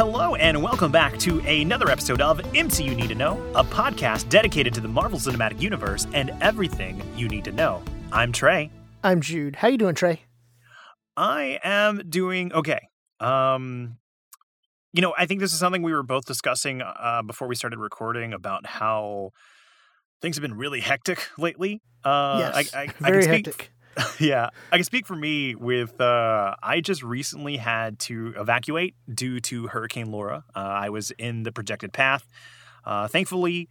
Hello, and welcome back to another episode of MCU Need to Know, a podcast dedicated to the Marvel Cinematic Universe and everything you need to know. I'm Trey. I'm Jude. How you doing, Trey? I am doing okay. Um, you know, I think this is something we were both discussing uh, before we started recording about how things have been really hectic lately. Uh, yes, I, I, very I can speak, hectic. yeah, I can speak for me with uh, I just recently had to evacuate due to Hurricane Laura. Uh, I was in the projected path. Uh, thankfully,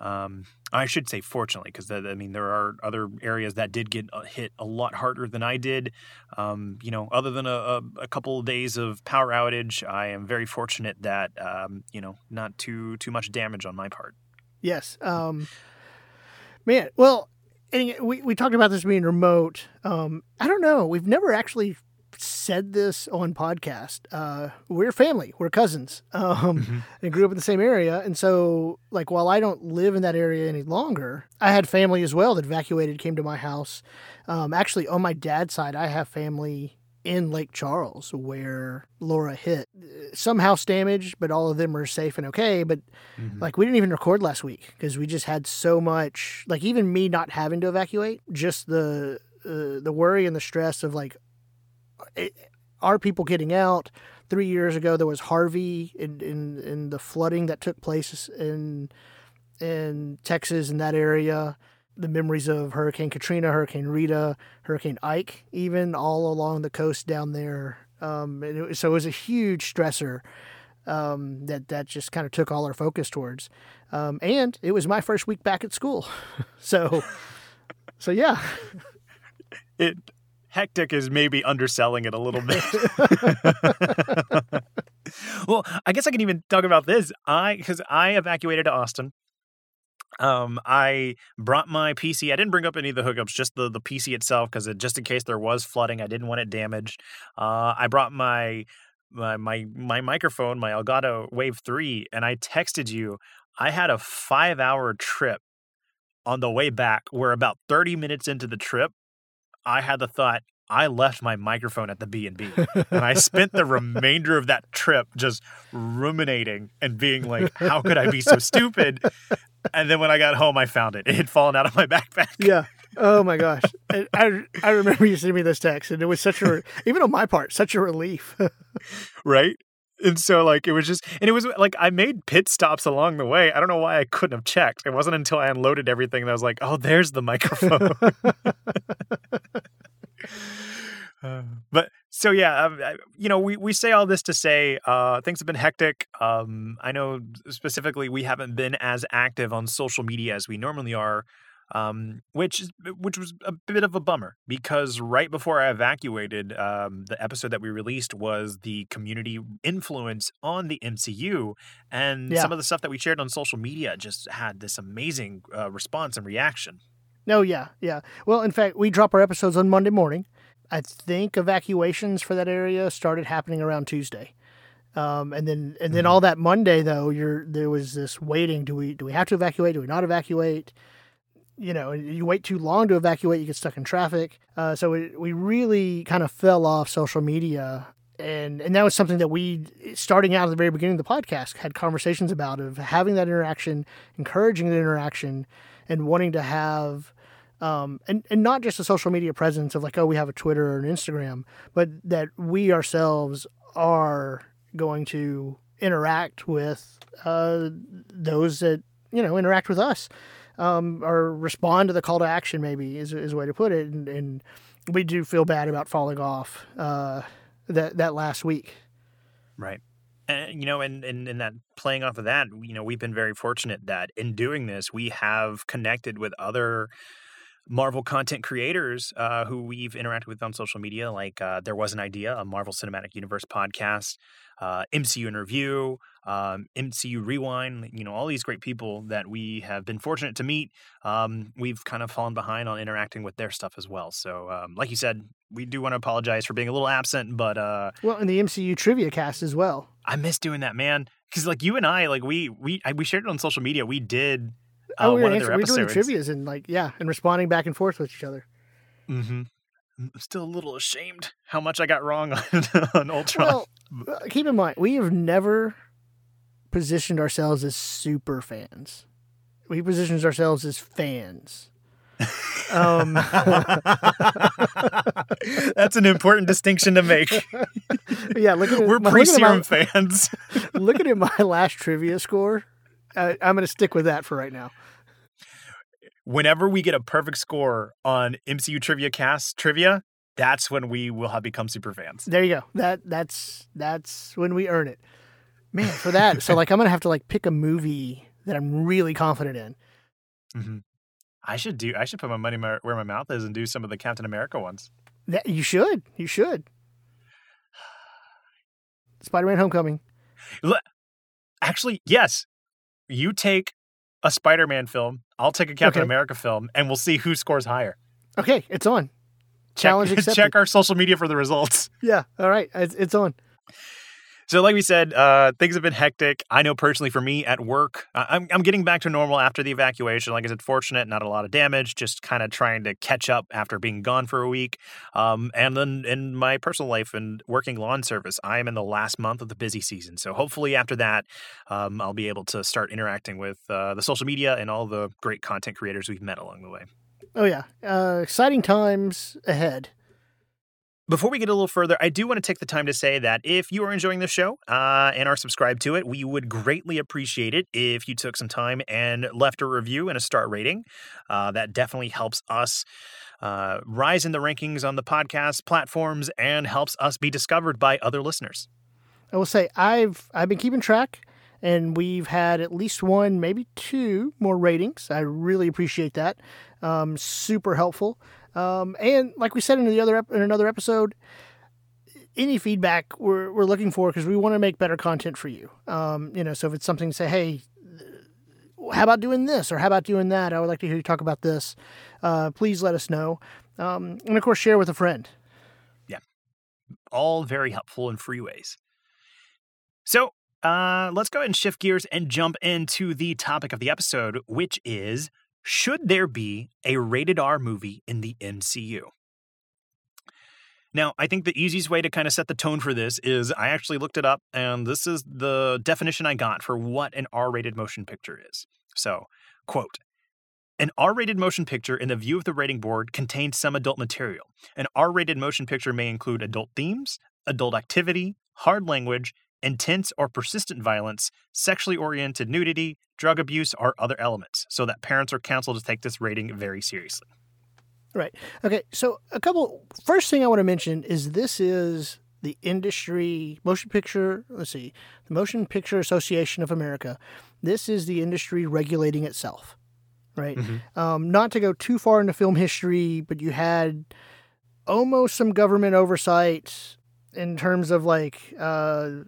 um, I should say fortunately, because I mean there are other areas that did get uh, hit a lot harder than I did. Um, you know, other than a, a, couple of days of power outage, I am very fortunate that um, you know not too too much damage on my part. Yes. Um, man, well, and we, we talked about this being remote. Um, I don't know. We've never actually said this on podcast. Uh, we're family. We're cousins. Um, Mhm. and grew up in the same area. And so, like, while I don't live in that area any longer, I had family as well that evacuated, came to my house. Um, actually, on my dad's side, I have family in Lake Charles where Laura hit. Some house damage, but all of them are safe and okay. But Mhm. like we didn't even record last week because we just had so much. Like even me not having to evacuate, just the uh, the worry and the stress of like, it, are people getting out? Three years ago, there was Harvey in, in in the flooding that took place in in Texas in that area. The memories of Hurricane Katrina, Hurricane Rita, Hurricane Ike, even all along the coast down there. Um, and it, so it was a huge stressor um, that that just kind of took all our focus towards. Um, and it was my first week back at school, so so yeah, it hectic is maybe underselling it a little bit. well, I guess I can even talk about this. I because I evacuated to Austin. Um, I brought my PC. I didn't bring up any of the hookups, just the the PC itself, because just in case there was flooding, I didn't want it damaged. Uh, I brought my my my my microphone, my Elgato Wave Three, and I texted you. I had a five hour trip on the way back. Where about thirty minutes into the trip, I had the thought I left my microphone at the B and B, and I spent the remainder of that trip just ruminating and being like, "How could I be so stupid?" And then when I got home, I found it. It had fallen out of my backpack. yeah. Oh my gosh, I, I I remember you sending me those texts, and it was such a even on my part such a relief. right? And so, like, it was just, and it was like I made pit stops along the way. I don't know why I couldn't have checked. It wasn't until I unloaded everything that I was like, "Oh, there's the microphone." So yeah, um, I- you know, we we say all this to say uh, things have been hectic. Um, I know specifically we haven't been as active on social media as we normally are, um, which is which was a bit of a bummer because right before I evacuated, um, the episode that we released was the community influence on the MCU, and Yeah. some of the stuff that we shared on social media just had this amazing uh, response and reaction. No, yeah, yeah. Well, in fact, we drop our episodes on Monday morning. I think evacuations for that area started happening around Tuesday. Um, and then and then Mhm. all that Monday though, you're there was this waiting. Do we do we have to evacuate? Do we not evacuate? You know, you wait too long to evacuate, you get stuck in traffic. Uh, so we, we really kind of fell off social media, and and that was something that we, starting out at the very beginning of the podcast, had conversations about of having that interaction, encouraging the interaction, and wanting to have um, and, and not just a social media presence of like, oh, we have a Twitter or an Instagram, but that we ourselves are going to interact with uh, those that, you know, interact with us um, or respond to the call to action, maybe is, is a way to put it. And, and we do feel bad about falling off uh, that, that last week. Right. And, you know, and, and, and that playing off of that, you know, we've been very fortunate that in doing this, we have connected with other Marvel content creators uh, who we've interacted with on social media. Like uh, There Was an Idea, a Marvel Cinematic Universe podcast, uh, MCU in Review, um, MCU Rewind, you know, all these great people that we have been fortunate to meet. Um, we've kind of fallen behind on interacting with their stuff as well. So, um, like you said, we do want to apologize for being a little absent, but uh, Well, and the MCU trivia cast as well. I miss doing that, man. Because like you and I, like we we I, we shared it on social media. We did uh, Oh, we were, answer, we were doing trivias and like, yeah, and responding back and forth with each other. Mm-hmm. I'm still a little ashamed how much I got wrong on, on Ultron. Well, Uh, Keep in mind, we have never positioned ourselves as super fans. We positioned ourselves as fans. Um, That's an important distinction to make. yeah, look at We're my- pre looking at serum fans. looking at my last trivia score. Uh, I'm going to stick with that for right now. Whenever we get a perfect score on MCU Trivia Cast trivia, that's when we will have become super fans. There you go. That that's that's when we earn it. Man, for that. so like I'm going to have to like pick a movie that I'm really confident in. Mhm. I should do. I should put my money where my mouth is and do some of the Captain America ones. That you should. You should. Spider-Man Homecoming. Actually, yes. You take a Spider-Man film. I'll take a Captain Okay. America film, and we'll see who scores higher. Okay, it's on. Challenge check, accepted. check our social media for the results. Yeah. All right. It's, it's on. So, like we said, uh, things have been hectic. I know personally for me at work, I'm, I'm getting back to normal after the evacuation. Like I said, fortunate, not a lot of damage, just kind of trying to catch up after being gone for a week. Um, and then in my personal life and working lawn service, I am in the last month of the busy season. So, hopefully, after that, um, I'll be able to start interacting with uh, the social media and all the great content creators we've met along the way. Oh yeah. Uh, exciting times ahead. Before we get a little further, I do want to take the time to say that if you are enjoying the show uh, and are subscribed to it, we would greatly appreciate it if you took some time and left a review and a star rating. Uh, that definitely helps us uh, rise in the rankings on the podcast platforms and helps us be discovered by other listeners. I will say I've I've been keeping track, and we've had at least one, maybe two more ratings. I really appreciate that. Um, super helpful. Um, and like we said in the other in another episode, any feedback we're we're looking for because we want to make better content for you. Um, you know, so if it's something say, hey. How about doing this, or how about doing that? I would like to hear you talk about this. Uh, please let us know, um, and of course, share with a friend. Yeah, all very helpful in free ways. So uh, let's go ahead and shift gears and jump into the topic of the episode, which is Should there be a rated R movie in the MCU? Now, I think the easiest way to kind of set the tone for this is I actually looked it up, and this is the definition I got for what an R rated motion picture is. So, quote, an R rated motion picture in the view of the rating board contains some adult material. An R rated motion picture may include adult themes, adult activity, hard language, intense or persistent violence, sexually oriented nudity, drug abuse, or other elements, so that parents are counseled to take this rating very seriously. Right. Okay. So a couple. First thing I want to mention is this is the industry motion picture. Let's see, the Motion Picture Association of America. This is the industry regulating itself. Right. Um, not to go too far into film history, but you had almost some government oversight in terms of like. Uh,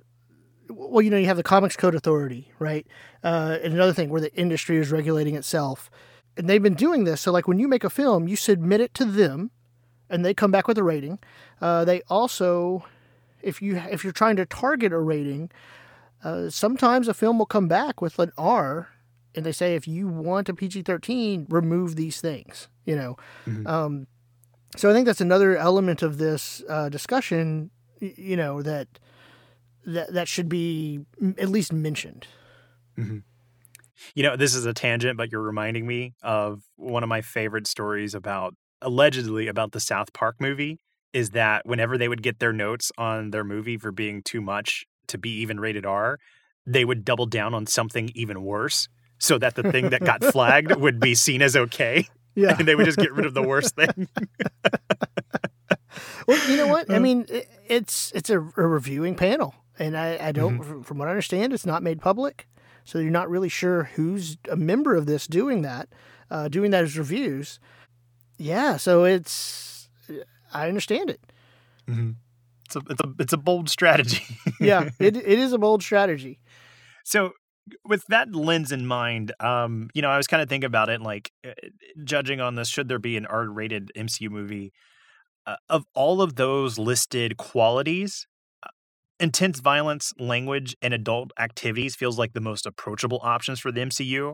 well, you know, you have the Comics Code Authority, right? Uh, and another thing where the industry is regulating itself and they've been doing this. So, like when you make a film, you submit it to them, and they come back with a rating. Uh, they also, if you if you're trying to target a rating, uh, sometimes a film will come back with an R, and they say if you want a PG-13, remove these things. You know, Mhm. um, so I think that's another element of this uh, discussion. You know that that that should be at least mentioned. You know, this is a tangent, but you're reminding me of one of my favorite stories about allegedly about the South Park movie is that whenever they would get their notes on their movie for being too much to be even rated R, they would double down on something even worse so that the thing that got flagged would be seen as okay Yeah. and they would just get rid of the worst thing. Well, you know what? I Uh, mean, it's it's a, a reviewing panel, and I, I don't, Mm-hmm. from- what I understand, it's not made public, so you're not really sure who's a member of this doing that, uh, doing that as reviews. Yeah, so it's I understand it. It's a, it's a it's a bold strategy. Yeah, it it is a bold strategy. So, with that lens in mind, um, you know, I was kind of thinking about it, like uh, judging on this, should there be an R-rated MCU movie? Uh, of all of those listed qualities, intense violence, language, and adult activities feels like the most approachable options for the MCU.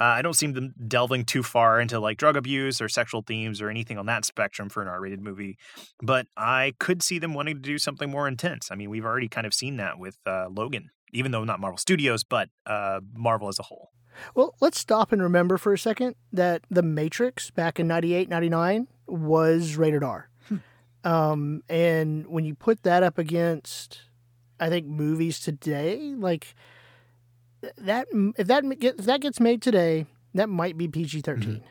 Uh, I don't see them delving too far into like drug abuse or sexual themes or anything on that spectrum for an R-rated movie, but I could see them wanting to do something more intense. I mean, we've already kind of seen that with uh, Logan, even though not Marvel Studios, but uh, Marvel as a whole. Well, let's stop and remember for a second that The Matrix back in 98, 99 was rated R. Hmm. Um, and when you put that up against, I think, movies today, like that, if that, get, if that gets made today, that might be PG 13. Mm-hmm.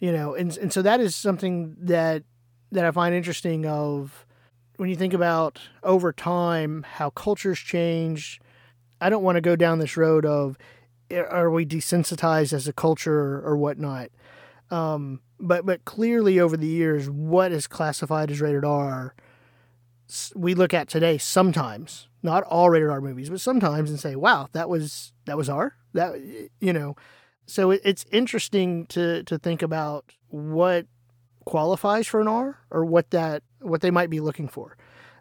You know, and, and so that is something that, that I find interesting of when you think about over time how cultures change. I don't want to go down this road of are we desensitized as a culture or, whatnot? Um, but but clearly over the years, what is classified as rated R, we look at today sometimes, not all rated R movies, but sometimes, and say, "Wow, that was that was R." That you know, so it, it's interesting to to think about what qualifies for an R or what that what they might be looking for.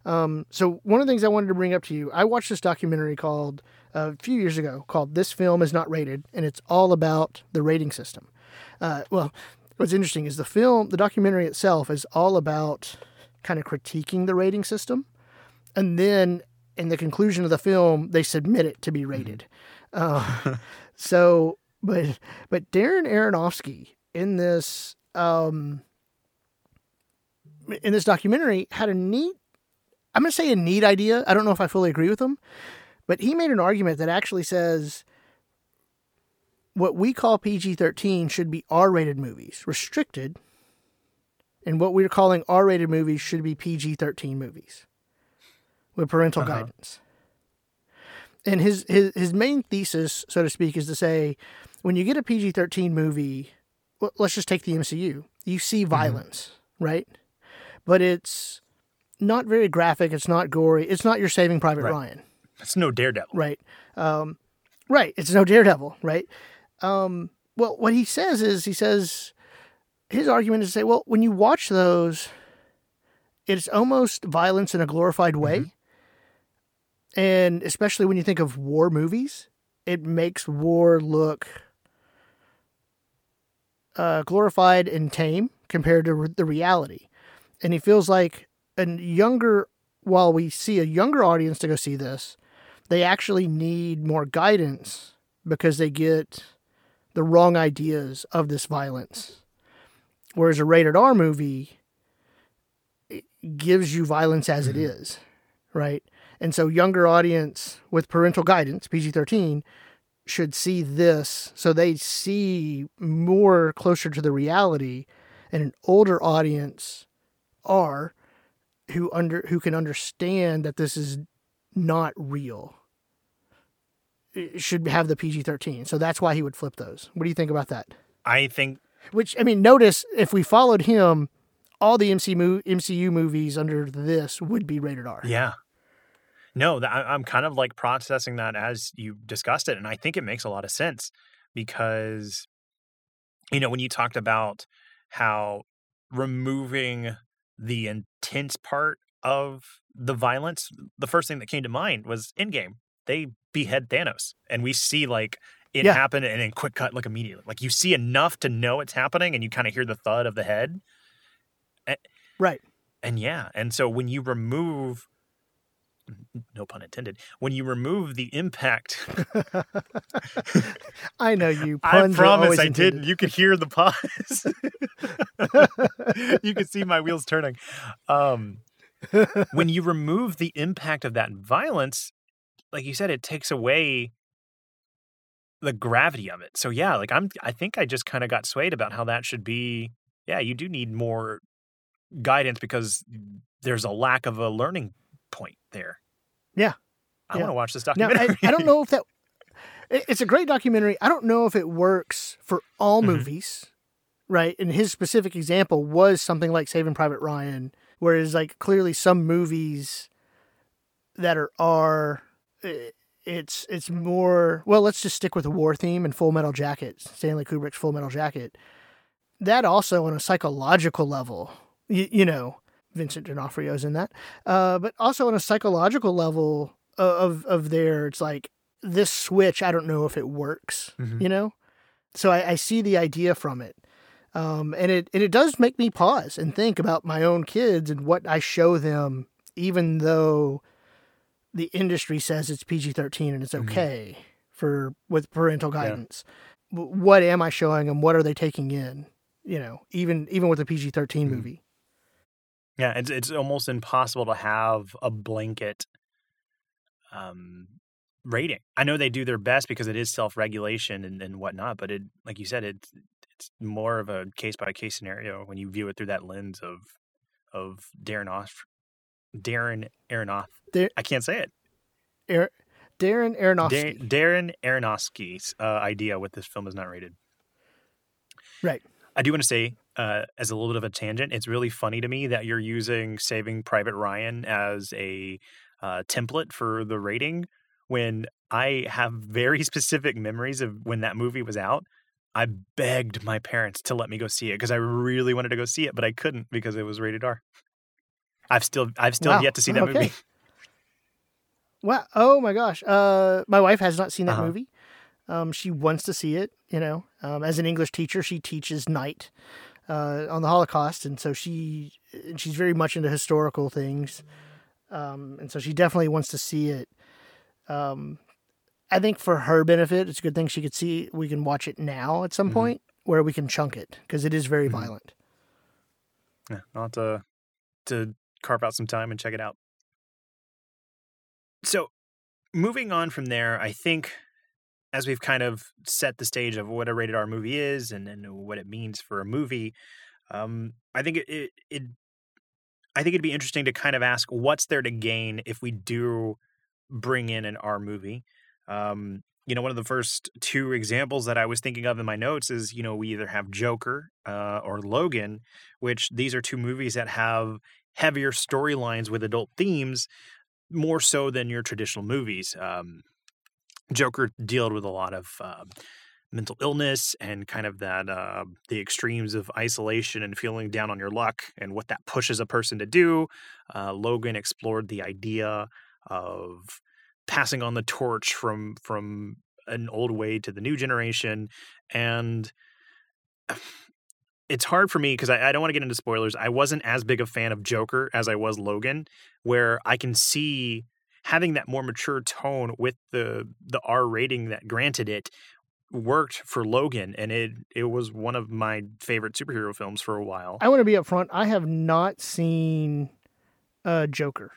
Um, so one of the things I wanted to bring up to you, I watched this documentary called uh, a few years ago called "This Film Is Not Rated," and it's all about the rating system. Uh, well, what's interesting is the film, the documentary itself, is all about kind of critiquing the rating system, and then in the conclusion of the film, they submit it to be rated. Uh, so, but but Darren Aronofsky in this um, in this documentary had a neat I'm going to say a neat idea. I don't know if I fully agree with him, but he made an argument that actually says what we call PG 13 should be R rated movies, restricted, and what we're calling R rated movies should be PG 13 movies with parental uh-huh. guidance. And his, his, his main thesis, so to speak, is to say when you get a PG 13 movie, well, let's just take the MCU, you see mm-hmm. violence, mm-hmm. right? But it's not very graphic. It's not gory. It's not your Saving Private right. Ryan. It's no Daredevil. Right. Um, right. It's no Daredevil. Right. Um, well, what he says is he says his argument is to say, well, when you watch those, it's almost violence in a glorified way. Mm-hmm. And especially when you think of war movies, it makes war look uh, glorified and tame compared to re- the reality. And he feels like a younger while we see a younger audience to go see this, they actually need more guidance because they get the wrong ideas of this violence. Whereas a rated R movie gives you violence as mm-hmm. it is, right? And so younger audience with parental guidance, PG-13, should see this so they see more closer to the reality and an older audience are who under who can understand that this is not real should have the PG-13. So that's why he would flip those. What do you think about that? I think which I mean notice if we followed him all the MCU movies under this would be rated R. Yeah. No, I'm kind of like processing that as you discussed it and I think it makes a lot of sense because you know when you talked about how removing the intense part of the violence, the first thing that came to mind was Endgame. They behead Thanos, and we see like it yeah. happen and then quick cut, like immediately. Like you see enough to know it's happening, and you kind of hear the thud of the head. Right. And yeah, and so when you remove no pun intended, when you remove the impact. I know you. I promise I didn't. You could hear the pause. you could see my wheels turning. Um, when you remove the impact of that violence, like you said, it takes away the gravity of it. So yeah, like I'm. I think I just kind of got swayed about how that should be. Yeah, you do need more guidance because there's a lack of a learning point there. Yeah. I yeah. want to watch this documentary. Now, I, I, don't know if that. It's a great documentary. I don't know if it works for all mm-hmm. movies, right? And his specific example was something like Saving Private Ryan, whereas like clearly some movies that are are it's it's more well. Let's just stick with the war theme and Full Metal Jacket, Stanley Kubrick's Full Metal Jacket. That also on a psychological level, you, you know, Vincent D'Onofrio's in that. Uh, but also on a psychological level of of there, it's like this switch. I don't know if it works. Mhm. You know, so I, I see the idea from it. Um, and it and it does make me pause and think about my own kids and what I show them, even though the industry says it's PG thirteen and it's Mhm. okay for with parental guidance. W What am I showing them? What are they taking in? You know, even even with a PG 13 Mhm. movie. Yeah, it's it's almost impossible to have a blanket um rating. I know they do their best because it is self regulation and, and whatnot, but it like you said, it's it's more of a case by case scenario when you view it through that lens of of Darren Off Darren Aronoff. Dar- I can't say it. Ar- Darren Dar- Aronofsky. Darren Aronofsky's uh, idea with this film is not rated. Right. I do want to say, uh, as a little bit of a tangent, it's really funny to me that you're using Saving Private Ryan as a uh, template for the rating when I have very specific memories of when that movie was out. I begged my parents to let me go see it because I really wanted to go see it, but I couldn't because it was rated R. I've still I've still Wow. yet to see that Okay. movie. Wow. Oh my gosh. Uh, my wife has not seen that Uh-huh. movie. Um, she wants to see it. You know, um, as an English teacher, she teaches night uh, on the Holocaust, and so she she's very much into historical things, um, and so she definitely wants to see it. Um, I think for her benefit, it's a good thing she could see. We can watch it now at some Mhm. point where we can chunk it because it is very Mhm. violent. Yeah, I'll to to carve out some time and check it out. So, moving on from there, I think as we've kind of set the stage of what a rated R movie is and, and what it means for a movie, um, I think it, it it I think it'd be interesting to kind of ask what's there to gain if we do bring in an R movie. Um, you know, one of the first two examples that I was thinking of in my notes is, you know, we either have Joker uh, or Logan, which these are two movies that have heavier storylines with adult themes, more so than your traditional movies. Um, Joker dealt with a lot of uh, mental illness and kind of that uh, the extremes of isolation and feeling down on your luck and what that pushes a person to do. Uh, Logan explored the idea of passing on the torch from from an old way to the new generation and it's hard for me because I, I don't want to get into spoilers i wasn't as big a fan of joker as i was logan where i can see having that more mature tone with the the r rating that granted it worked for logan and it it was one of my favorite superhero films for a while I want to be upfront. I have not seen uh, Joker.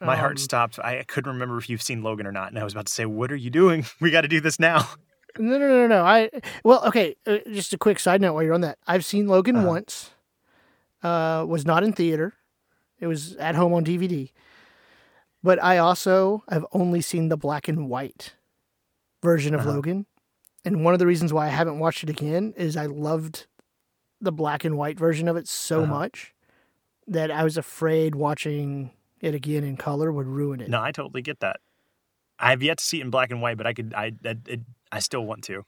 my heart Um, stopped I, I couldn't remember if you've seen logan or not and i was about to say what are you doing we got to do this now No, no, no, no. I well, okay. Uh, just a quick side note while you're on that. I've seen Logan Uh-huh. once. Uh, was not in theater. It was at home on DVD. But I also have only seen the black and white version of Uh-huh. Logan, and one of the reasons why I haven't watched it again is I loved the black and white version of it so Uh-huh. much that I was afraid watching it again in color would ruin it. No, I totally get that. I've yet to see it in black and white, but I could, I, I, it, I still want to.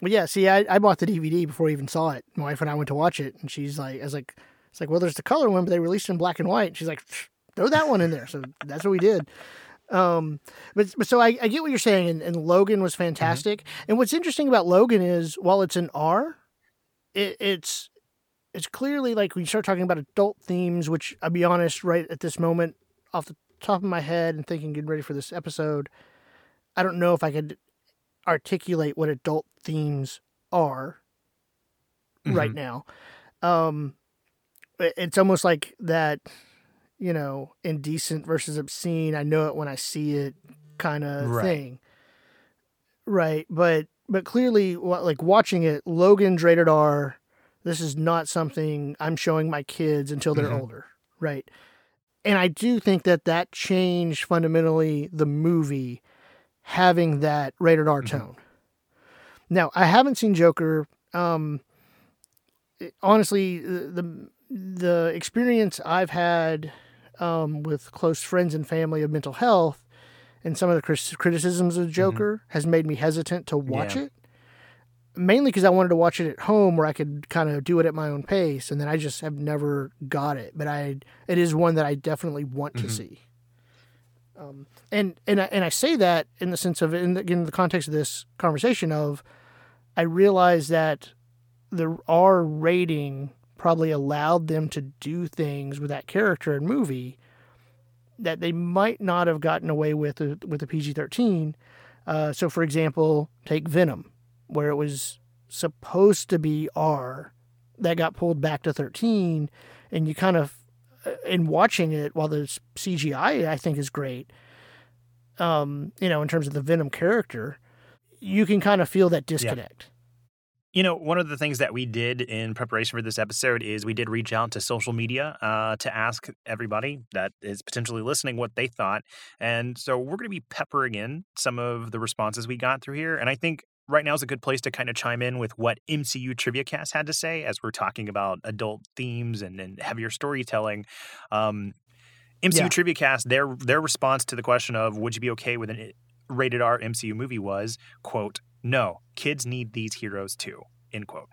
But yeah, see, I, I bought the DVD before I even saw it. My wife and I went to watch it, and she's like, I was like, it's like, well, there's the color one, but they released it in black and white. She's like, throw that one in there. So that's what we did. Um, but but so I, I get what you're saying, and, and Logan was fantastic. And what's interesting about Logan is while it's an R, it, it's it's clearly like when you start talking about adult themes, which I'll be honest, right at this moment, off the top of my head and thinking, getting ready for this episode, I don't know if I could articulate what adult themes are right Mhm. now. Um, it's almost like that, you know, indecent versus obscene. I know it when I see it, kind of Right. thing. Right, but but clearly, like watching it, Logan's rated R. This is not something I'm showing my kids until they're Mhm. older, right? And I do think that that changed fundamentally the movie having that rated R Mhm. tone. Now, I haven't seen Joker. Um, it- honestly, the the- experience I've had um, with close friends and family of mental health and some of the criticisms of Joker has made me hesitant to watch Yeah. it. Mainly because I wanted to watch it at home where I could kind of do it at my own pace, and then I just have never got it. But I, it is one that I definitely want Mm-hmm. to see. Um, and and I, and I say that in the sense of in the, in the context of this conversation of, I realize that the R rating probably allowed them to do things with that character and movie that they might not have gotten away with uh, with a PG thirteen. Uh, so, for example, take Venom, where it was supposed to be R, that got pulled back to thirteen, and you kind of, uh, in watching it, while the CGI I think is great, um, you know, in terms of the Venom character, you can kind of feel that disconnect. You know, one of the things that we did in preparation for this episode is we did reach out to social media uh, to ask everybody that is potentially listening what they thought. And so we're going to be peppering in some of the responses we got through here. And I think right now is a good place to kind of chime in with what MCU Trivia Cast had to say as we're talking about adult themes and, and heavier storytelling. Um, MCU Yeah. Trivia Cast, their their response to the question of would you be okay with a rated R MCU movie was, quote, no, kids need these heroes too, end quote.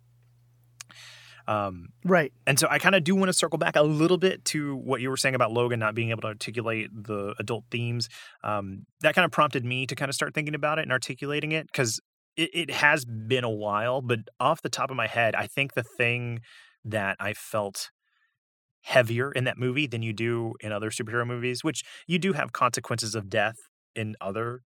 Um, Right. and so I kind of do want to circle back a little bit to what you were saying about Logan not being able to articulate the adult themes. Um, that kind of prompted me to kind of start thinking about it and articulating it because it, it has been a while. But off the top of my head, I think the thing that I felt heavier in that movie than you do in other superhero movies, which you do have consequences of death in other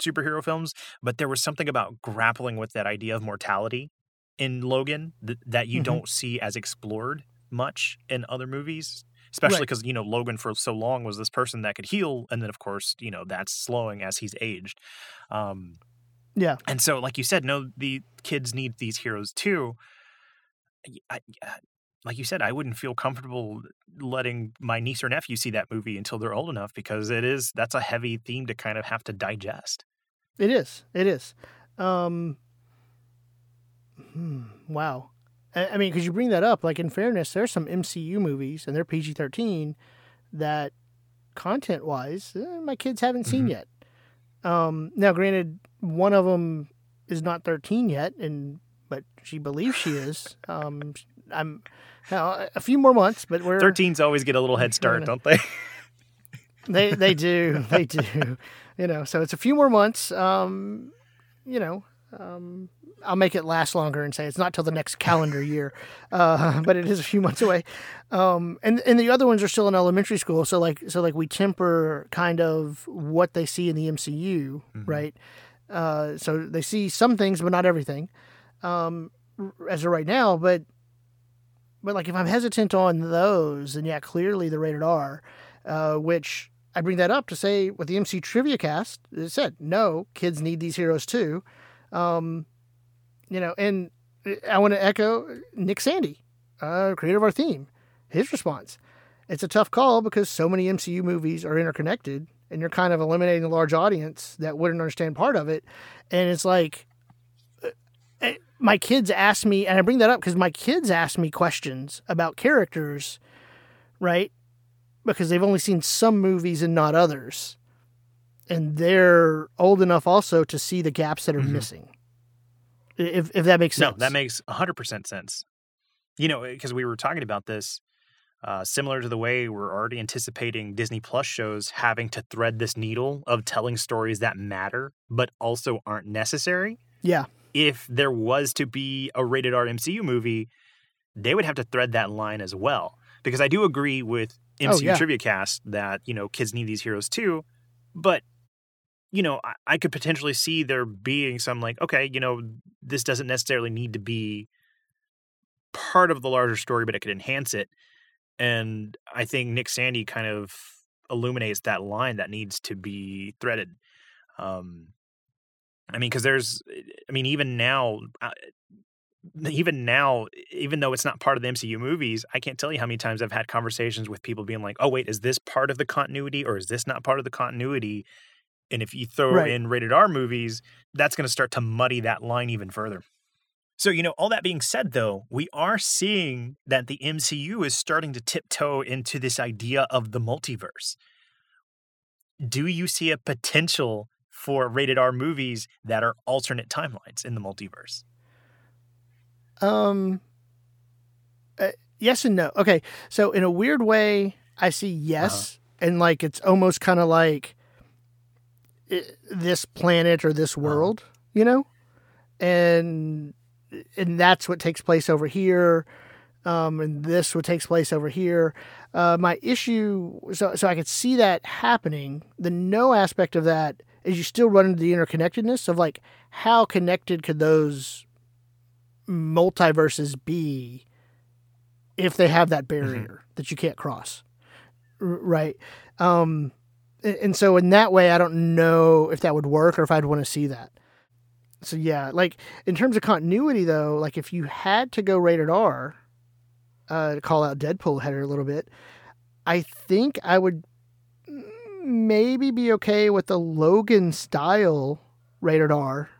superhero films, but there was something about grappling with that idea of mortality in Logan th- that you Mhm. don't see as explored much in other movies. Especially Right. because you know Logan for so long was this person that could heal, and then of course you know that's slowing as he's aged. Um, Yeah. and so, like you said, no, the kids need these heroes too. I, I- like you said, I wouldn't feel comfortable letting my niece or nephew see that movie until they're old enough because it is that's a heavy theme to kind of have to digest. It is. It is. Um, hmm, wow. I, I mean, because you bring that up, like in fairness, there's some MCU movies and they're PG 13 that content wise, eh, my kids haven't seen Mhm. yet. Um, now, granted, one of them is not 13 yet, and but she believes she is. Um, I'm now, a few more months, but we're 13s always get a little head start, don't they? they they do they do you know so it's a few more months um you know um i'll make it last longer and say it's not till the next calendar year uh but it is a few months away um and and the other ones are still in elementary school so like so like we temper kind of what they see in the mcu Mhm. right uh so they see some things but not everything um as of right now but but like if i'm hesitant on those then yeah clearly the rated r uh, which I bring that up to say with the MC Trivia Cast, it said no, kids need these heroes too. Um, you know, and I want to echo Nick Sandy, uh, creator of our theme, his response. It's a tough call because so many MCU movies are interconnected, and you're kind of eliminating a large audience that wouldn't understand part of it. And it's like, uh, eh, my kids ask me, and I bring that up because my kids ask me questions about characters, right? because they've only seen some movies and not others. And they're old enough also to see the gaps that are Mhm. missing. If if that makes sense. No, that makes 100% sense. You know, because we were talking about this uh, similar to the way we're already anticipating Disney Plus shows having to thread this needle of telling stories that matter, but also aren't necessary. Yeah. If there was to be a rated R MCU movie, they would have to thread that line as well. Because I do agree with MCU Oh, yeah. Trivia Cast that, you know, kids need these heroes too. But, you know, I, I could potentially see there being some like, okay, you know, this doesn't necessarily need to be part of the larger story, but it could enhance it. And I think Nick Sandy kind of illuminates that line that needs to be threaded. Um, I mean, because there's, I mean, even now, uh, even now, even though it's not part of the MCU movies, I can't tell you how many times I've had conversations with people being like, "Oh, wait, is this part of the continuity or is this not part of the continuity?" And if you throw Right. in rated R movies, that's going to start to muddy that line even further. So, you know, all that being said, though, we are seeing that the MCU is starting to tiptoe into this idea of the multiverse. Do you see a potential for rated R movies that are alternate timelines in the multiverse? Um, uh, yes and no. Okay, so in a weird way, I see yes, and like it's almost kind of like i this planet or this world, you know, and and that's what takes place over here, um, and this what takes place over here. Uh, my issue, so so I could see that happening. The no aspect of that is you still run into the interconnectedness of like how connected could those multiverses be if they have that barrier that you can't cross R- right um and so in that way i don't know if that would work or if i'd want to see that so yeah like in terms of continuity though like if you had to go rated r uh to call out deadpool header a little bit i think i would maybe be okay with the logan style rated r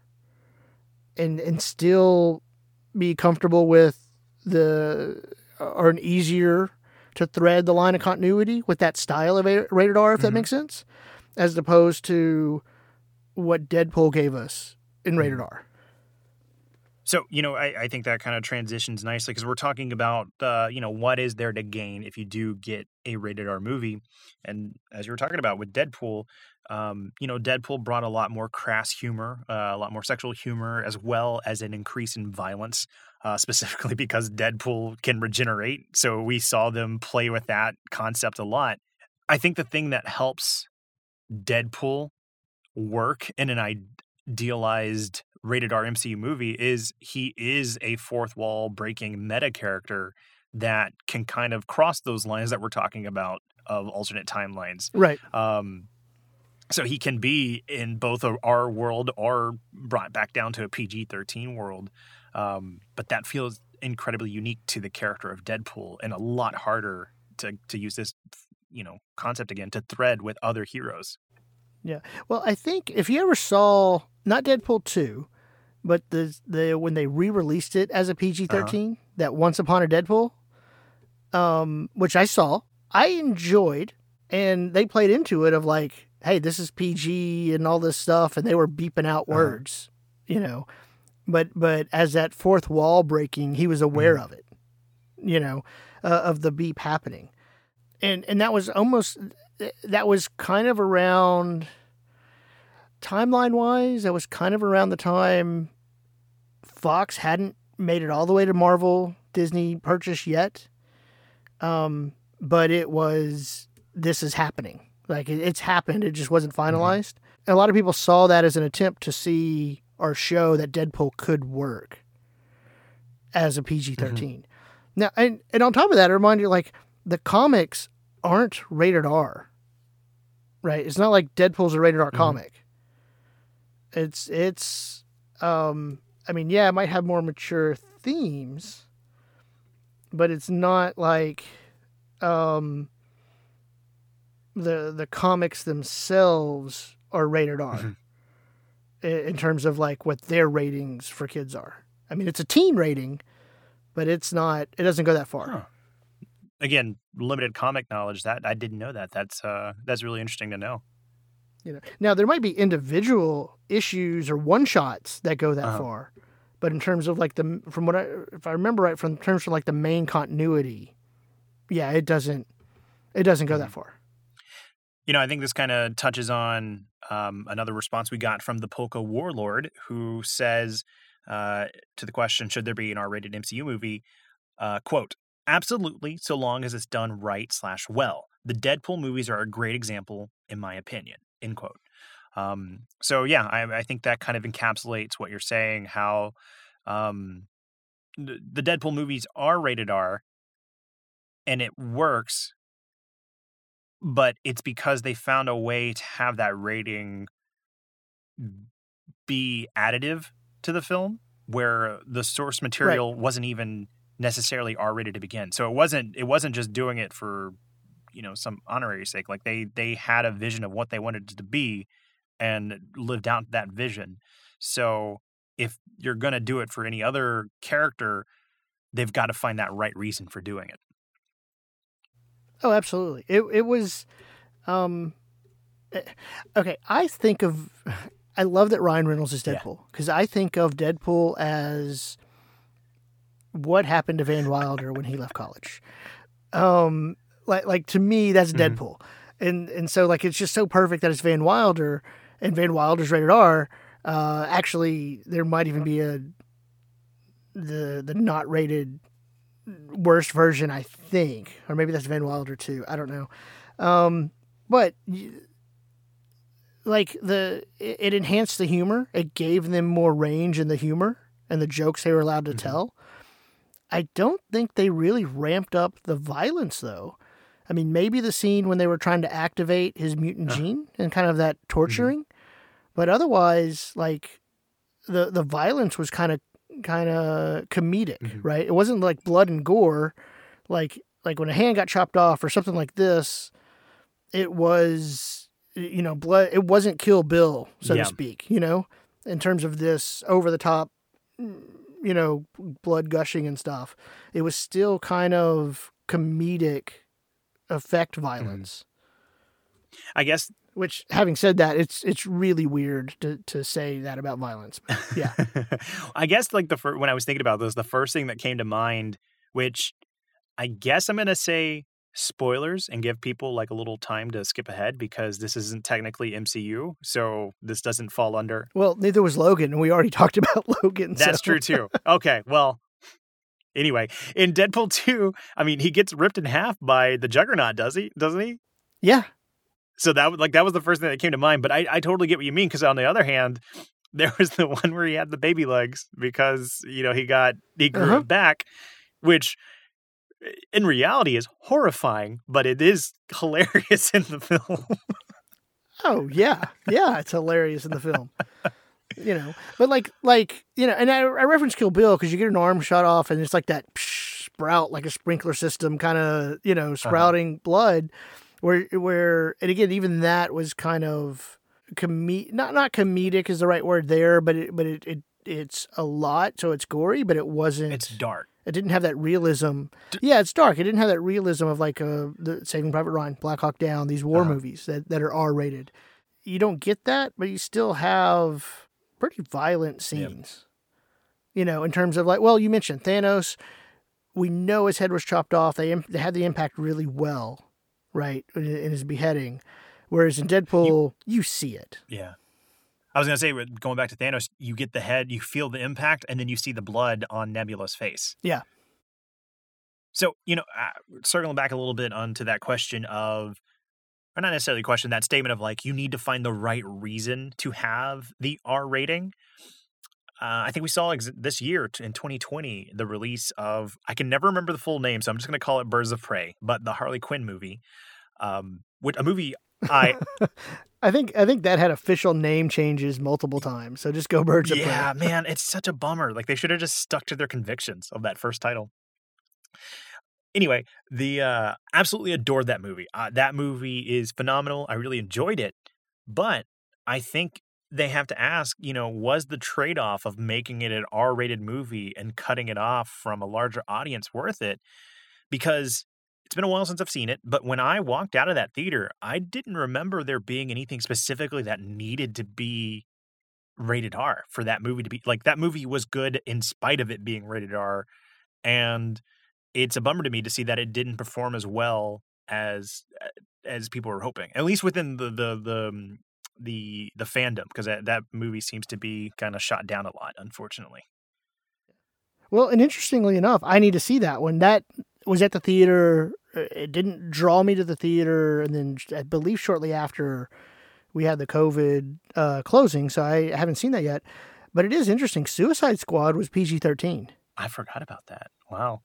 and and still be comfortable with the or an easier to thread the line of continuity with that style of rated R, if that Mhm. makes sense, as opposed to what Deadpool gave us in rated R. So, you know, I, I think that kind of transitions nicely because we're talking about, uh, you know, what is there to gain if you do get a rated R movie. And as you were talking about with Deadpool, um, you know, Deadpool brought a lot more crass humor, uh, a lot more sexual humor, as well as an increase in violence, uh, specifically because Deadpool can regenerate. So we saw them play with that concept a lot. I think the thing that helps Deadpool work in an idealized rated R MCU movie is he is a fourth wall breaking meta character that can kind of cross those lines that we're talking about of alternate timelines. Right. Um, so he can be in both our world or brought back down to a PG 13 world. Um, but that feels incredibly unique to the character of Deadpool and a lot harder to, to use this, you know, concept again to thread with other heroes. Well, I think if you ever saw not Deadpool two, but the the when they re released it as a PG 13 that Once Upon a Deadpool, um, which I saw, I enjoyed, and they played into it of like, hey, this is PG and all this stuff, and they were beeping out Uh-huh. words, you know, but but as that fourth wall breaking, he was aware of it, you know, uh, of the beep happening, and and that was almost that was kind of around timeline wise, that was kind of around the time Fox hadn't made it all the way to Marvel Disney purchase yet. Um, but it was this is happening. Like it, it's happened. It just wasn't finalized. And a lot of people saw that as an attempt to see or show that Deadpool could work as a PG 13 Now, and, and on top of that, I remind you, like the comics aren't rated R, right? It's not like Deadpool's a rated R Mhm. comic. It's it's um I mean, yeah, it might have more mature themes, but it's not like um the the comics themselves are rated R Mhm. i- in terms of like what their ratings for kids are. I mean, it's a teen rating, but it's not. It doesn't go that far. Huh. Again, limited comic knowledge. That I didn't know that. That's uh, that's really interesting to know. You know, now there might be individual issues or one shots that go that Uh-huh. far, but in terms of like the from what I if I remember right from terms of like the main continuity, yeah, it doesn't it doesn't go that Mhm. far. You know, I think this kind of touches on um, another response we got from the Polka Warlord, who says uh, to the question, "Should there be an R-rated MCU movie?" Uh, "Quote: Absolutely, so long as it's done right slash well. The Deadpool movies are a great example, in my opinion." End quote. Um, so yeah, I, I think that kind of encapsulates what you're saying. How um, the, the Deadpool movies are rated R, and it works but it's because they found a way to have that rating be additive to the film where the source material wasn't even necessarily R rated to begin. So it wasn't it wasn't just doing it for you know some honorary sake. Like they they had a vision of what they wanted it to be and lived out that vision. So if you're going to do it for any other character, they've got to find that right reason for doing it. Oh, absolutely. It it was um eh, okay, I think of I love that Ryan Reynolds is Deadpool because I think of Deadpool as what happened to Van Wilder when he left college. Um, like like to me, that's Mhm. Deadpool, and and so like it's just so perfect that it's Van Wilder, and Van Wilder's rated R. Uh, actually, there might even be a the the not rated worst version, I think, or maybe that's Van Wilder too. I don't know, um, but. y- Like the, it enhanced the humor. It gave them more range in the humor and the jokes they were allowed to Mhm. tell. I don't think they really ramped up the violence though. I mean, maybe the scene when they were trying to activate his mutant Uh. gene and kind of that torturing, but otherwise, like the the violence was kind of kind of comedic, Mhm. right? It wasn't like blood and gore, like like when a hand got chopped off or something like this. It was you know blood. It wasn't Kill Bill, so Yeah. to speak. You know, in terms of this over the top you know, blood gushing and stuff. It was still kind of comedic effect mm-hmm. violence. I guess Which, having said that, it's it's really weird to, to say that about violence. But yeah, I guess like the first when I was thinking about this, the first thing that came to mind, which I guess I'm gonna say spoilers and give people like a little time to skip ahead because this isn't technically MCU, so this doesn't fall under. well, neither was Logan, and we already talked about Logan. That's so- true too. Okay, well. Anyway, in Deadpool 2, I mean, he gets ripped in half by the Juggernaut, does he? Doesn't he? Yeah, So that was like that was the first thing that came to mind. But I, I totally get what you mean because on the other hand, there was the one where he had the baby legs because you know he got he grew Uh-huh. back, which in reality is horrifying, but it is hilarious in the film. Oh yeah, yeah, it's hilarious in the film. you know, but like like you know, and I, I reference Kill Bill because you get an arm shot off, and it's like that psh, sprout, like a sprinkler system, kind of you know uh-huh. sprouting blood. Where where and again, even that was kind of com not not comedic is the right word there, but it, but it, it it's a lot, so it's gory, but it wasn't. it's dark. It didn't have that realism. Yeah, it's dark. It didn't have that realism of like uh, the Saving Private Ryan, Black Hawk Down, these war Uh-huh. movies that, that are R rated. You don't get that, but you still have pretty violent scenes. You know, in terms of like, well, you mentioned Thanos. We know his head was chopped off. They they had the impact really well, right, in, in his beheading. Whereas in Deadpool, you see it. Yeah. I was gonna say, going back to Thanos, you get the head, you feel the impact, and then you see the blood on Nebula's face. Yeah. So you know, uh, circling back a little bit onto that question of, or not necessarily question, that statement of like you need to find the right reason to have the R rating. Uh, I think we saw ex- this year t- in 2020 the release of I can never remember the full name, so I'm just going to call it Birds of Prey, but the Harley Quinn movie, um, which a movie I I think I think that had official name changes multiple times. So just go Birds of Prey. yeah, man, it's such a bummer. Like they should have just stuck to their convictions of that first title. Anyway, the uh absolutely adored that movie. Uh, that movie is phenomenal. I really enjoyed it, but I think they have to ask, you know, was the trade-off of making it an R-rated movie and cutting it off from a larger audience worth it? Because it's been a while since I've seen it, but when I walked out of that theater, I didn't remember there being anything specifically that needed to be rated R for that movie to be like that movie was good in spite of it being rated R and it's a bummer to me to see that it didn't perform as well as as people were hoping at least within the the the um, the, the fandom because that, that movie seems to be kind of shot down a lot unfortunately Well, and interestingly enough, I need to see that one. That was at the theater. uh, It didn't draw me to the theater, and then I believe shortly after we had the COVID uh, closing, so I haven't seen that yet. But it is interesting. Suicide Squad was PG thirteen. i forgot about that wow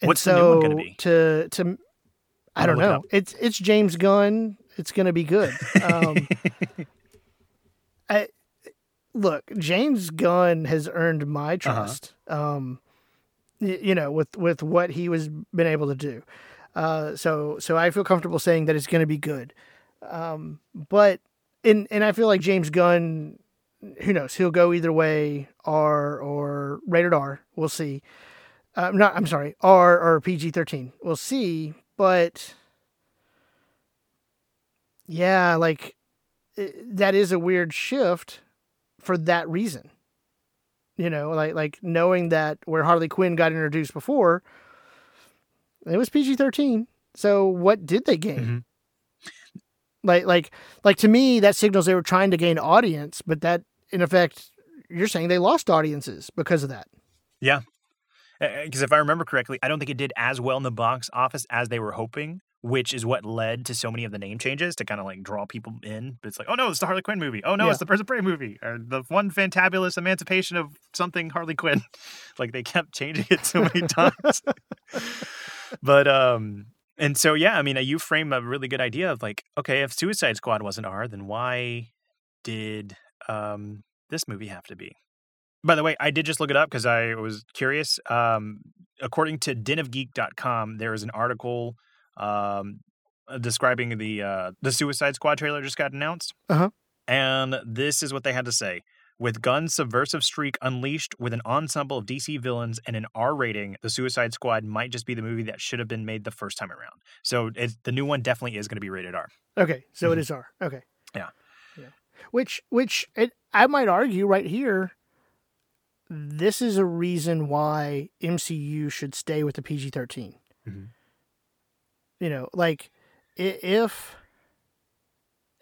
And What's so the new one gonna be? To to, I don't know. It's it's James Gunn. It's going to be good. Um, I look, James Gunn has earned my trust. Um, y- you know, with with what he was been able to do. Uh, so so I feel comfortable saying that it's going to be good. Um, but and and I feel like James Gunn, who knows, he'll go either way, R or rated R. We'll see. Uh, not, I'm sorry, R or PG thirteen. We'll see, but yeah, like i- that is a weird shift for that reason. You know, like like knowing that where Harley Quinn got introduced before, it was PG thirteen. So what did they gain? Mm-hmm. Like like like to me, that signals they were trying to gain audience, but that in effect, you're saying they lost audiences because of that. Yeah, because if I remember correctly, I don't think it did as well in the box office as they were hoping, which is what led to so many of the name changes to kind of like draw people in. But it's like, oh no, it's the Harley Quinn movie. Oh no, Yeah. it's the Birds of Prey movie, or the one fantabulous emancipation of something Harley Quinn. like they kept changing it so many times. but um, and so yeah, I mean, uh, you frame a really good idea of like, okay, if Suicide Squad wasn't R, then why did um this movie have to be? By the way, I did just look it up because I was curious. Um, according to denofgeek.com, there is an article um, uh, describing the uh, the Suicide Squad trailer just got announced. Uh-huh. And this is what they had to say. With Gunn's subversive streak unleashed with an ensemble of DC villains and an R rating, the Suicide Squad might just be the movie that should have been made the first time around. So it's, the new one definitely is going to be rated R. Okay, so it Mhm. is R. Okay. Yeah. Yeah. Which which it, I might argue right here this is a reason why MCU should stay with the PG-13. Mhm. You know, like if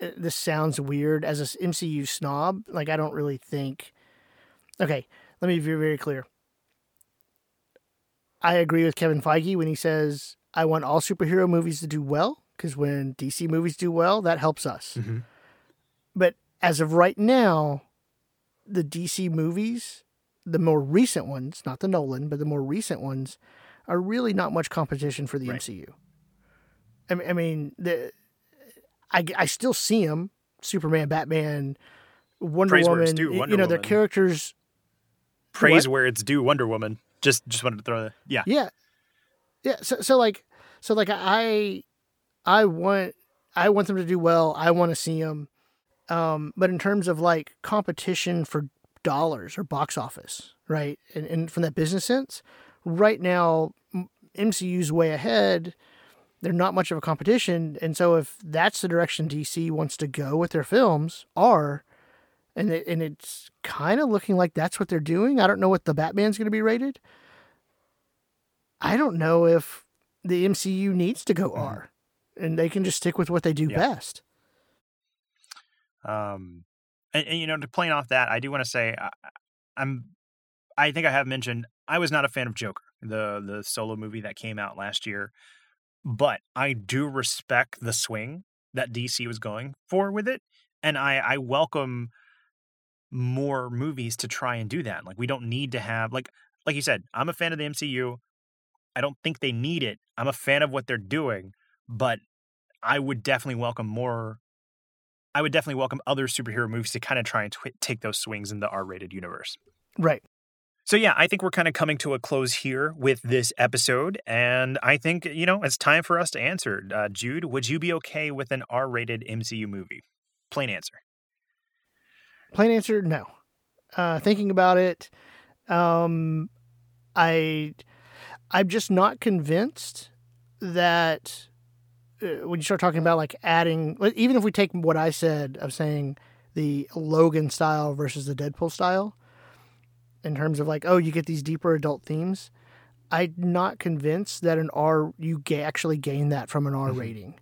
uh, this sounds weird as a s- MCU snob, like I don't really think Okay, let me be very clear. I agree with Kevin Feige when he says I want all superhero movies to do well because when DC movies do well, that helps us. Mm-hmm. But as of right now, the DC movies, the more recent ones, not the Nolan, but the more recent ones, are really not much competition for the Right. MCU. I mean, I mean, the I, I still see them: Superman, Batman, Wonder Praise Woman. due, Wonder you know, their Woman. characters. Praise where it's due, Wonder Woman. Just just wanted to throw that. Yeah. Yeah, yeah. So, so like, so like, I, I want, I want them to do well. I want to see them. Um, but in terms of like competition for dollars or box office, right? And, and from that business sense, right now, MCU's way ahead. They're not much of a competition, and so if that's the direction DC wants to go with their films, are and it, and it's kind of looking like that's what they're doing. I don't know what the Batman's going to be rated. I don't know if the MCU needs to go Mhm. R, and they can just stick with what they do Yeah. best. Um, and, and you know, to playing off that, I do want to say I, I'm. I think I have mentioned I was not a fan of Joker, the the solo movie that came out last year, but I do respect the swing that DC was going for with it, and I I welcome more movies to try and do that. Like we don't need to have like like you said, I'm a fan of the MCU. I don't think they need it. I'm a fan of what they're doing, but I would definitely welcome more I would definitely welcome other superhero movies to kind of try and take those swings in the R-rated universe. Right. So yeah, I think we're kind of coming to a close here with this episode, and I think you know it's time for us to answer. Uh, Jude, would you be okay with an R-rated MCU movie? Plain answer. Plain answer, no. Uh, thinking about it, um, I, I'm just not convinced that when you start talking about like adding, even if we take what I said of saying the Logan style versus the Deadpool style, in terms of like, oh, you get these deeper adult themes. I'm not convinced that an R you ga- actually gain that from an R Mhm. rating,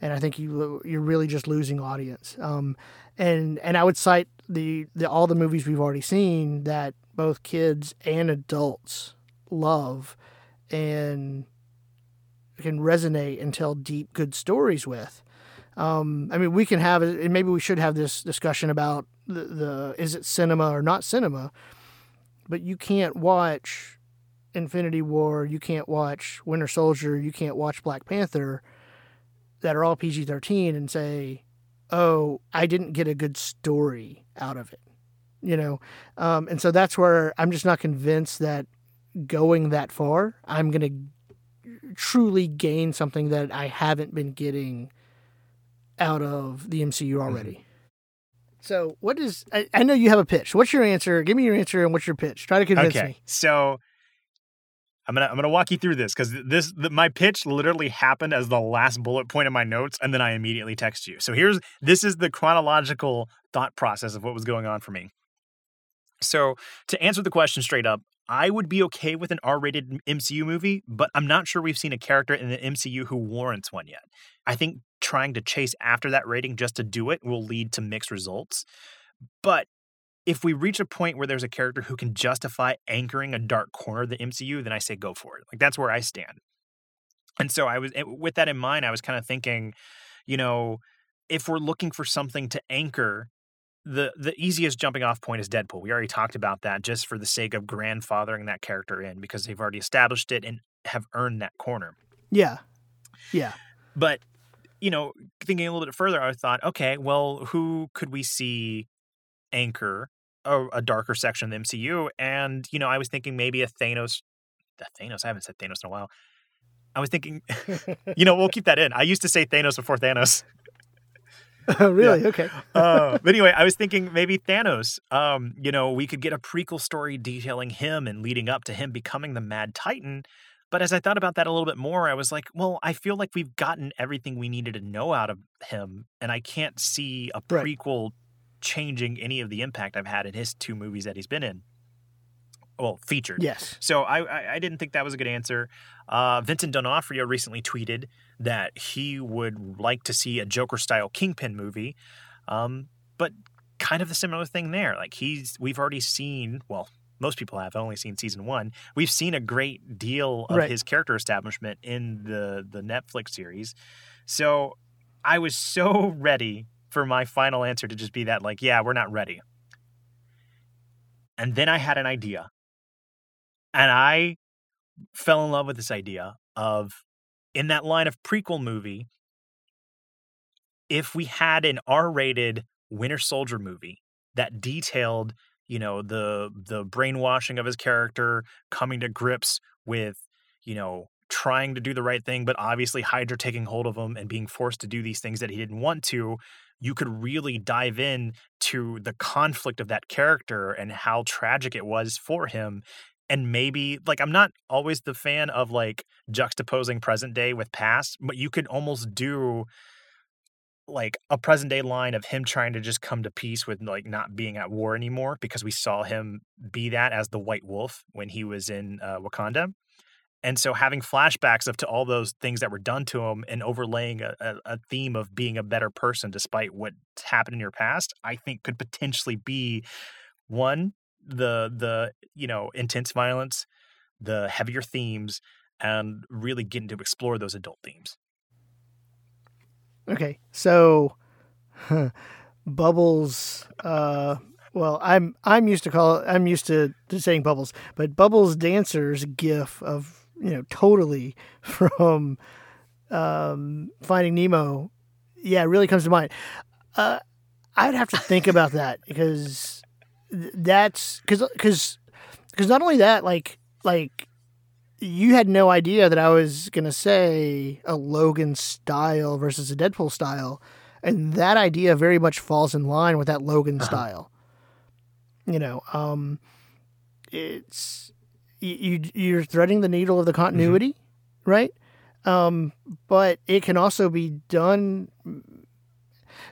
and I think you you're really just losing audience. Um, and and I would cite the, the all the movies we've already seen that both kids and adults love and can resonate and tell deep good stories with. Um, I mean, we can have and maybe we should have this discussion about the, the is it cinema or not cinema, but you can't watch Infinity War, you can't watch Winter Soldier, you can't watch Black Panther that are all PG 13 and say, oh, I didn't get a good story out of it. You know? Um, and so that's where I'm just not convinced that going that far, I'm going to truly gain something that I haven't been getting out of the MCU mm-hmm. already. So, what is, I, I know you have a pitch. What's your answer? Give me your answer and what's your pitch? Try to convince okay, me. so I'm gonna I'm gonna walk you through this because this the, my pitch literally happened as the last bullet point in my notes, and then I immediately text you. So here's this is the chronological thought process of what was going on for me. So, to answer the question straight up, I would be okay with an R rated MCU movie, but I'm not sure we've seen a character in the MCU who warrants one yet. I think trying to chase after that rating just to do it will lead to mixed results. But if we reach a point where there's a character who can justify anchoring a dark corner of the MCU, then I say go for it. Like that's where I stand. And so I was eh, with that in mind, I was kind of thinking, you know, if we're looking for something to anchor the the easiest jumping off point is Deadpool. We already talked about that just for the sake of grandfathering that character in because they've already established it and have earned that corner. Yeah. Yeah. But you know, thinking a little bit further, I thought, okay, well, who could we see anchor a, a darker section of the MCU? And you know, I was thinking maybe a Thanos. The Thanos. I haven't said Thanos in a while. I was thinking, you know, we'll keep that in. I used to say Thanos before Thanos. Oh, really? Yeah. Okay. uh, but anyway, I was thinking maybe Thanos. Um, you know, we could get a prequel story detailing him and leading up to him becoming the Mad Titan. But as I thought about that a little bit more, I was like, well, I feel like we've gotten everything we needed to know out of him, and I can't see a prequel right. changing any of the impact I've had in his two movies that he's been in well featured. Yes. So I, I, I didn't think that was a good answer. Uh, Vincent D'Onofrio recently tweeted that he would like to see a Joker style Kingpin movie, um, but kind of the similar thing there. Like he's we've already seen well. Most people have only seen season one. We've seen a great deal of right. his character establishment in the the Netflix series. So I was so ready for my final answer to just be that like, yeah, we're not ready. And then I had an idea and I fell in love with this idea of in that line of prequel movie, if we had an R-rated Winter Soldier movie that detailed, you know, the the brainwashing of his character, coming to grips with, you know, trying to do the right thing, but obviously Hydra taking hold of him and being forced to do these things that he didn't want to, you could really dive in to the conflict of that character and how tragic it was for him and maybe like I'm not always the fan of like juxtaposing present day with past, but you could almost do like a present day line of him trying to just come to peace with like not being at war anymore because we saw him be that as the white wolf when he was in uh, Wakanda. And so having flashbacks of to all those things that were done to him and overlaying a, a, a theme of being a better person despite what's happened in your past, I think could potentially be one the the you know intense violence, the heavier themes, and really getting to explore those adult themes. Okay, so Bubbles. Uh, well, I'm I'm used to call I'm used to, to saying Bubbles, but Bubbles Dancer's gif of you know totally from um, Finding Nemo, yeah, really comes to mind. Uh, I'd have to think about that because that's because because because not only that, like like you had no idea that I was gonna say a Logan style versus a Deadpool style, and that idea very much falls in line with that Logan uh-huh. style. You know, um, it's you you're threading the needle of the continuity, mm-hmm. right? Um, but it can also be done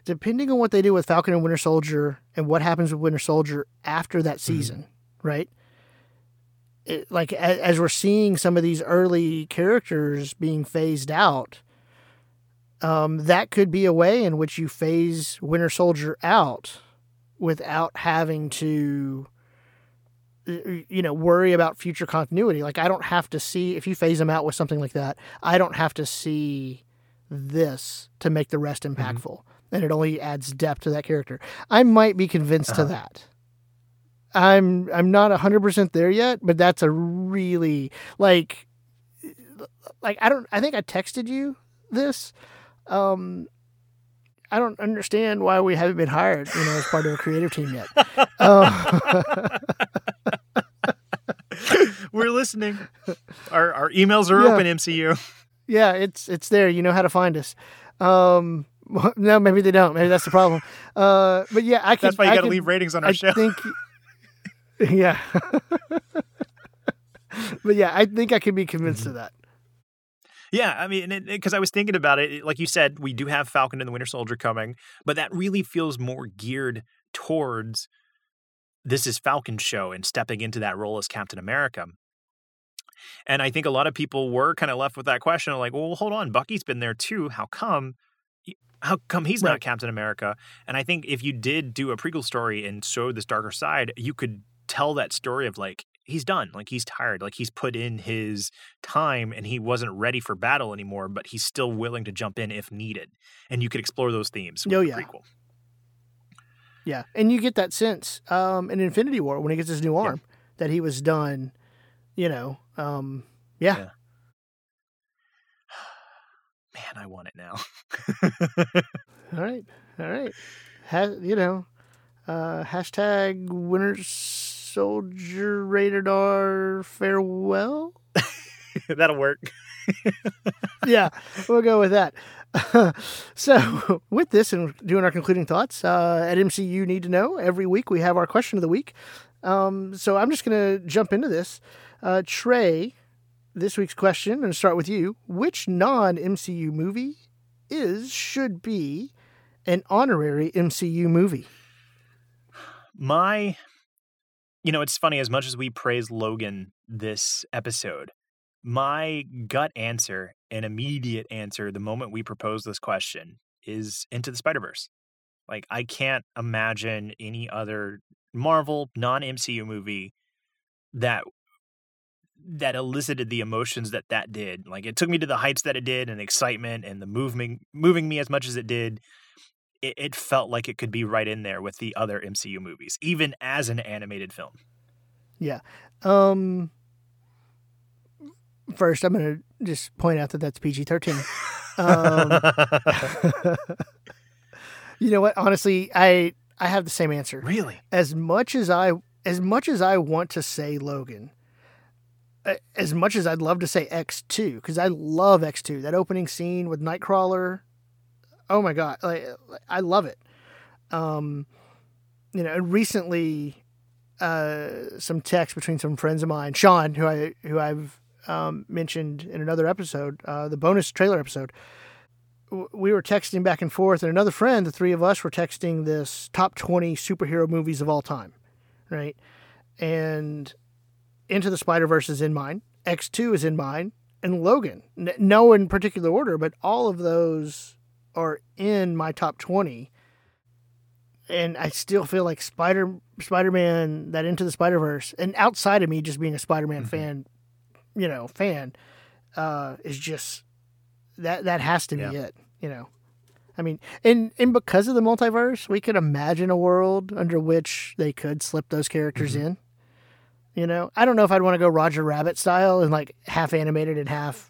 depending on what they do with Falcon and Winter Soldier and what happens with Winter Soldier after that mm-hmm. season, mm-hmm. right? It, like as, as, we're seeing some of these early characters being phased out, um, that could be a way in which you phase Winter Soldier out without having to you know worry about future continuity like i don't have to see if you phase them out with something like that i don't have to see this to make the rest mm-hmm. impactful mm-hmm and it only adds depth to that character. I might be convinced uh-huh. to that. I'm I'm not 100% there yet, but that's a really like like I don't I think I texted you this um I don't understand why we haven't been hired, you know, as part of a creative team yet. Uh, We're listening. Our our emails are yeah. open, MCU. Yeah, it's it's there. You know how to find us. Um, no, maybe they don't. Maybe that's the problem. Uh, but yeah, I can. That's why you got to leave ratings on our I show. Think, yeah. but yeah, I think I can be convinced mm-hmm. of that. Yeah, I mean, because I was thinking about it, like you said, we do have Falcon and the Winter Soldier coming, but that really feels more geared towards this is Falcon's show and stepping into that role as Captain America. And I think a lot of people were kind of left with that question like, well, hold on, Bucky's been there too. How come? How come he's Right. not Captain America? And I think if you did do a prequel story and show this darker side, you could tell that story of like, he's done. Like he's tired. Like he's put in his time and he wasn't ready for battle anymore, but he's still willing to jump in if needed. And you could explore those themes Oh, the yeah. prequel. Yeah, and you get that sense um, in Infinity War when he gets his new arm that he was done. You know, um, yeah. Yeah. Man, I want it now. All right, all right. Ha- you know, uh, hashtag Winter Soldier rated R farewell. That'll work. yeah, we'll go with that. so, with this and doing our concluding thoughts uh, at MCU Need to Know, every week we have our question of the week. Um, so, I'm just going to jump into this. Uh, Trey, this week's question, to start with you. Which non MCU movie is, should be, an honorary MCU movie? My, you know, it's funny, as much as we praise Logan this episode, my gut answer and immediate answer the moment we propose this question is Into the Spider Verse. Like, I can't imagine any other Marvel non MCU movie that that elicited the emotions that that did. Like it took me to the heights that it did, and excitement and the moving moving me as much as it did. It, it felt like it could be right in there with the other MCU movies, even as an animated film. Yeah. Um, first, I'm going to just point out that that's PG 13. Um, you know what? Honestly, I I have the same answer. really? As much as I as much as I want to say Logan, as much as I'd love to say X two because I love X two. That opening scene with Nightcrawler, oh my god, like I love it. Um, you know, recently, uh, some text between some friends of mine, Sean, who I who I've um, mentioned in another episode, uh, the bonus trailer episode. We were texting back and forth, and another friend, the three of us, were texting this top twenty superhero movies of all time, right? And Into the Spider Verse is in mine, X two is in mine, and Logan. N- no in particular order, but all of those are in my top twenty and I still feel like Spider Spider Man that Into the Spider Verse, and outside of me just being a Spider Man Mhm. fan, you know, fan, uh, is just that that has to be Yeah. it. You know, I mean, and and because of the multiverse, we could imagine a world under which they could slip those characters Mhm. in. You know, I don't know if I'd want to go Roger Rabbit style and like half animated and half,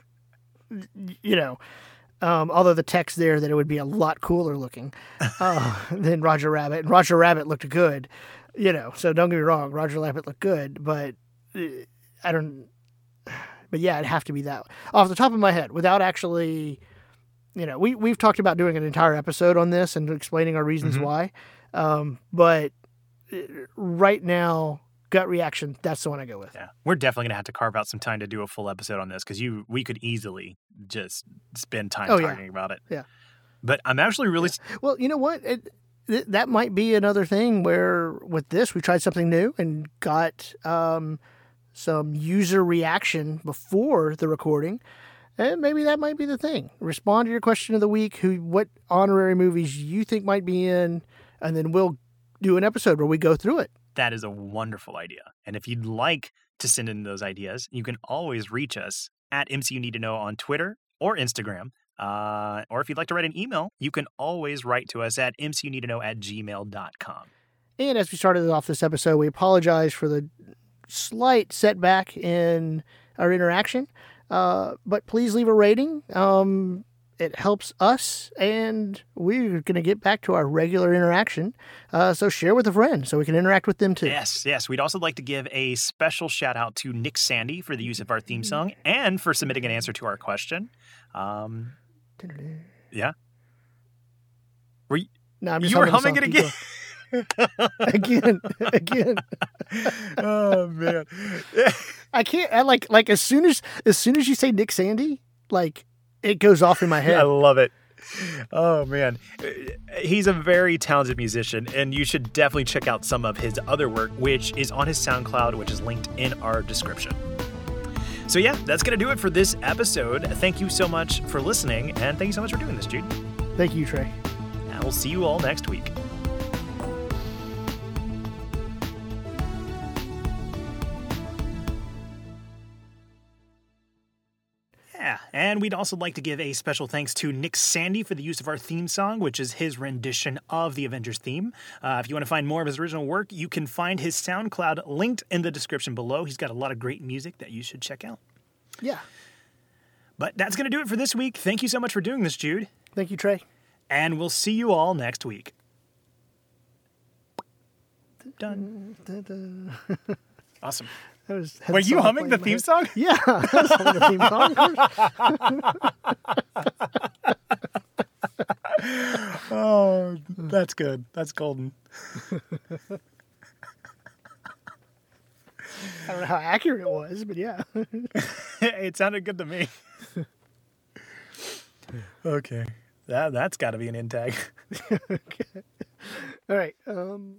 you know. Um, although the text there that it would be a lot cooler looking uh, than Roger Rabbit, and Roger Rabbit looked good, you know. So don't get me wrong, Roger Rabbit looked good, but uh, I don't. But yeah, it'd have to be that off the top of my head, without actually, you know, we we've talked about doing an entire episode on this and explaining our reasons Mhm. why. Um, but uh, right now, gut reaction, that's the one I go with. Yeah, we're definitely gonna have to carve out some time to do a full episode on this because you we could easily just spend time Oh, yeah. talking about it. Yeah. but I'm actually really Well, you know what? It, th- that might be another thing where with this we tried something new and got um, some user reaction before the recording. And maybe that might be the thing. Respond to your question of the week: Who, what honorary movies you think might be in, and then we'll do an episode where we go through it. That is a wonderful idea. And if you'd like to send in those ideas, you can always reach us at MCU Need to Know on Twitter or Instagram. Uh, or if you'd like to write an email, you can always write to us at MCU Need to Know at gmail.com. And as we started off this episode, we apologize for the slight setback in our interaction. Uh, but please leave a rating. Um, it helps us, and we're going to get back to our regular interaction. Uh, so share with a friend so we can interact with them too. Yes, yes. We'd also like to give a special shout out to Nick Sandy for the use of our theme song and for submitting an answer to our question. Um, Yeah? Were you- No, I'm just you were humming humming it again. Again, again. oh man. I can't. I like like as soon as as soon as you say Nick Sandy, like it goes off in my head. I love it. oh man, he's a very talented musician, and you should definitely check out some of his other work, which is on his SoundCloud, which is linked in our description. So yeah, that's gonna do it for this episode. Thank you so much for listening, and thank you so much for doing this, Jude. Thank you, Trey. And we'll see you all next week. Yeah, and we'd also like to give a special thanks to Nick Sandy for the use of our theme song, which is his rendition of the Avengers theme. Uh, if you want to find more of his original work, you can find his SoundCloud linked in the description below. He's got a lot of great music that you should check out. Yeah. But that's going to do it for this week. Thank you so much for doing this, Jude. Thank you, Trey. And we'll see you all next week. Done. Awesome. That was, Were you humming the theme song? Yeah, I was humming the theme song. Oh, that's good. That's golden. I don't know how accurate it was, but yeah. it sounded good to me. okay. That that's got to be an in tag. okay. All right. Um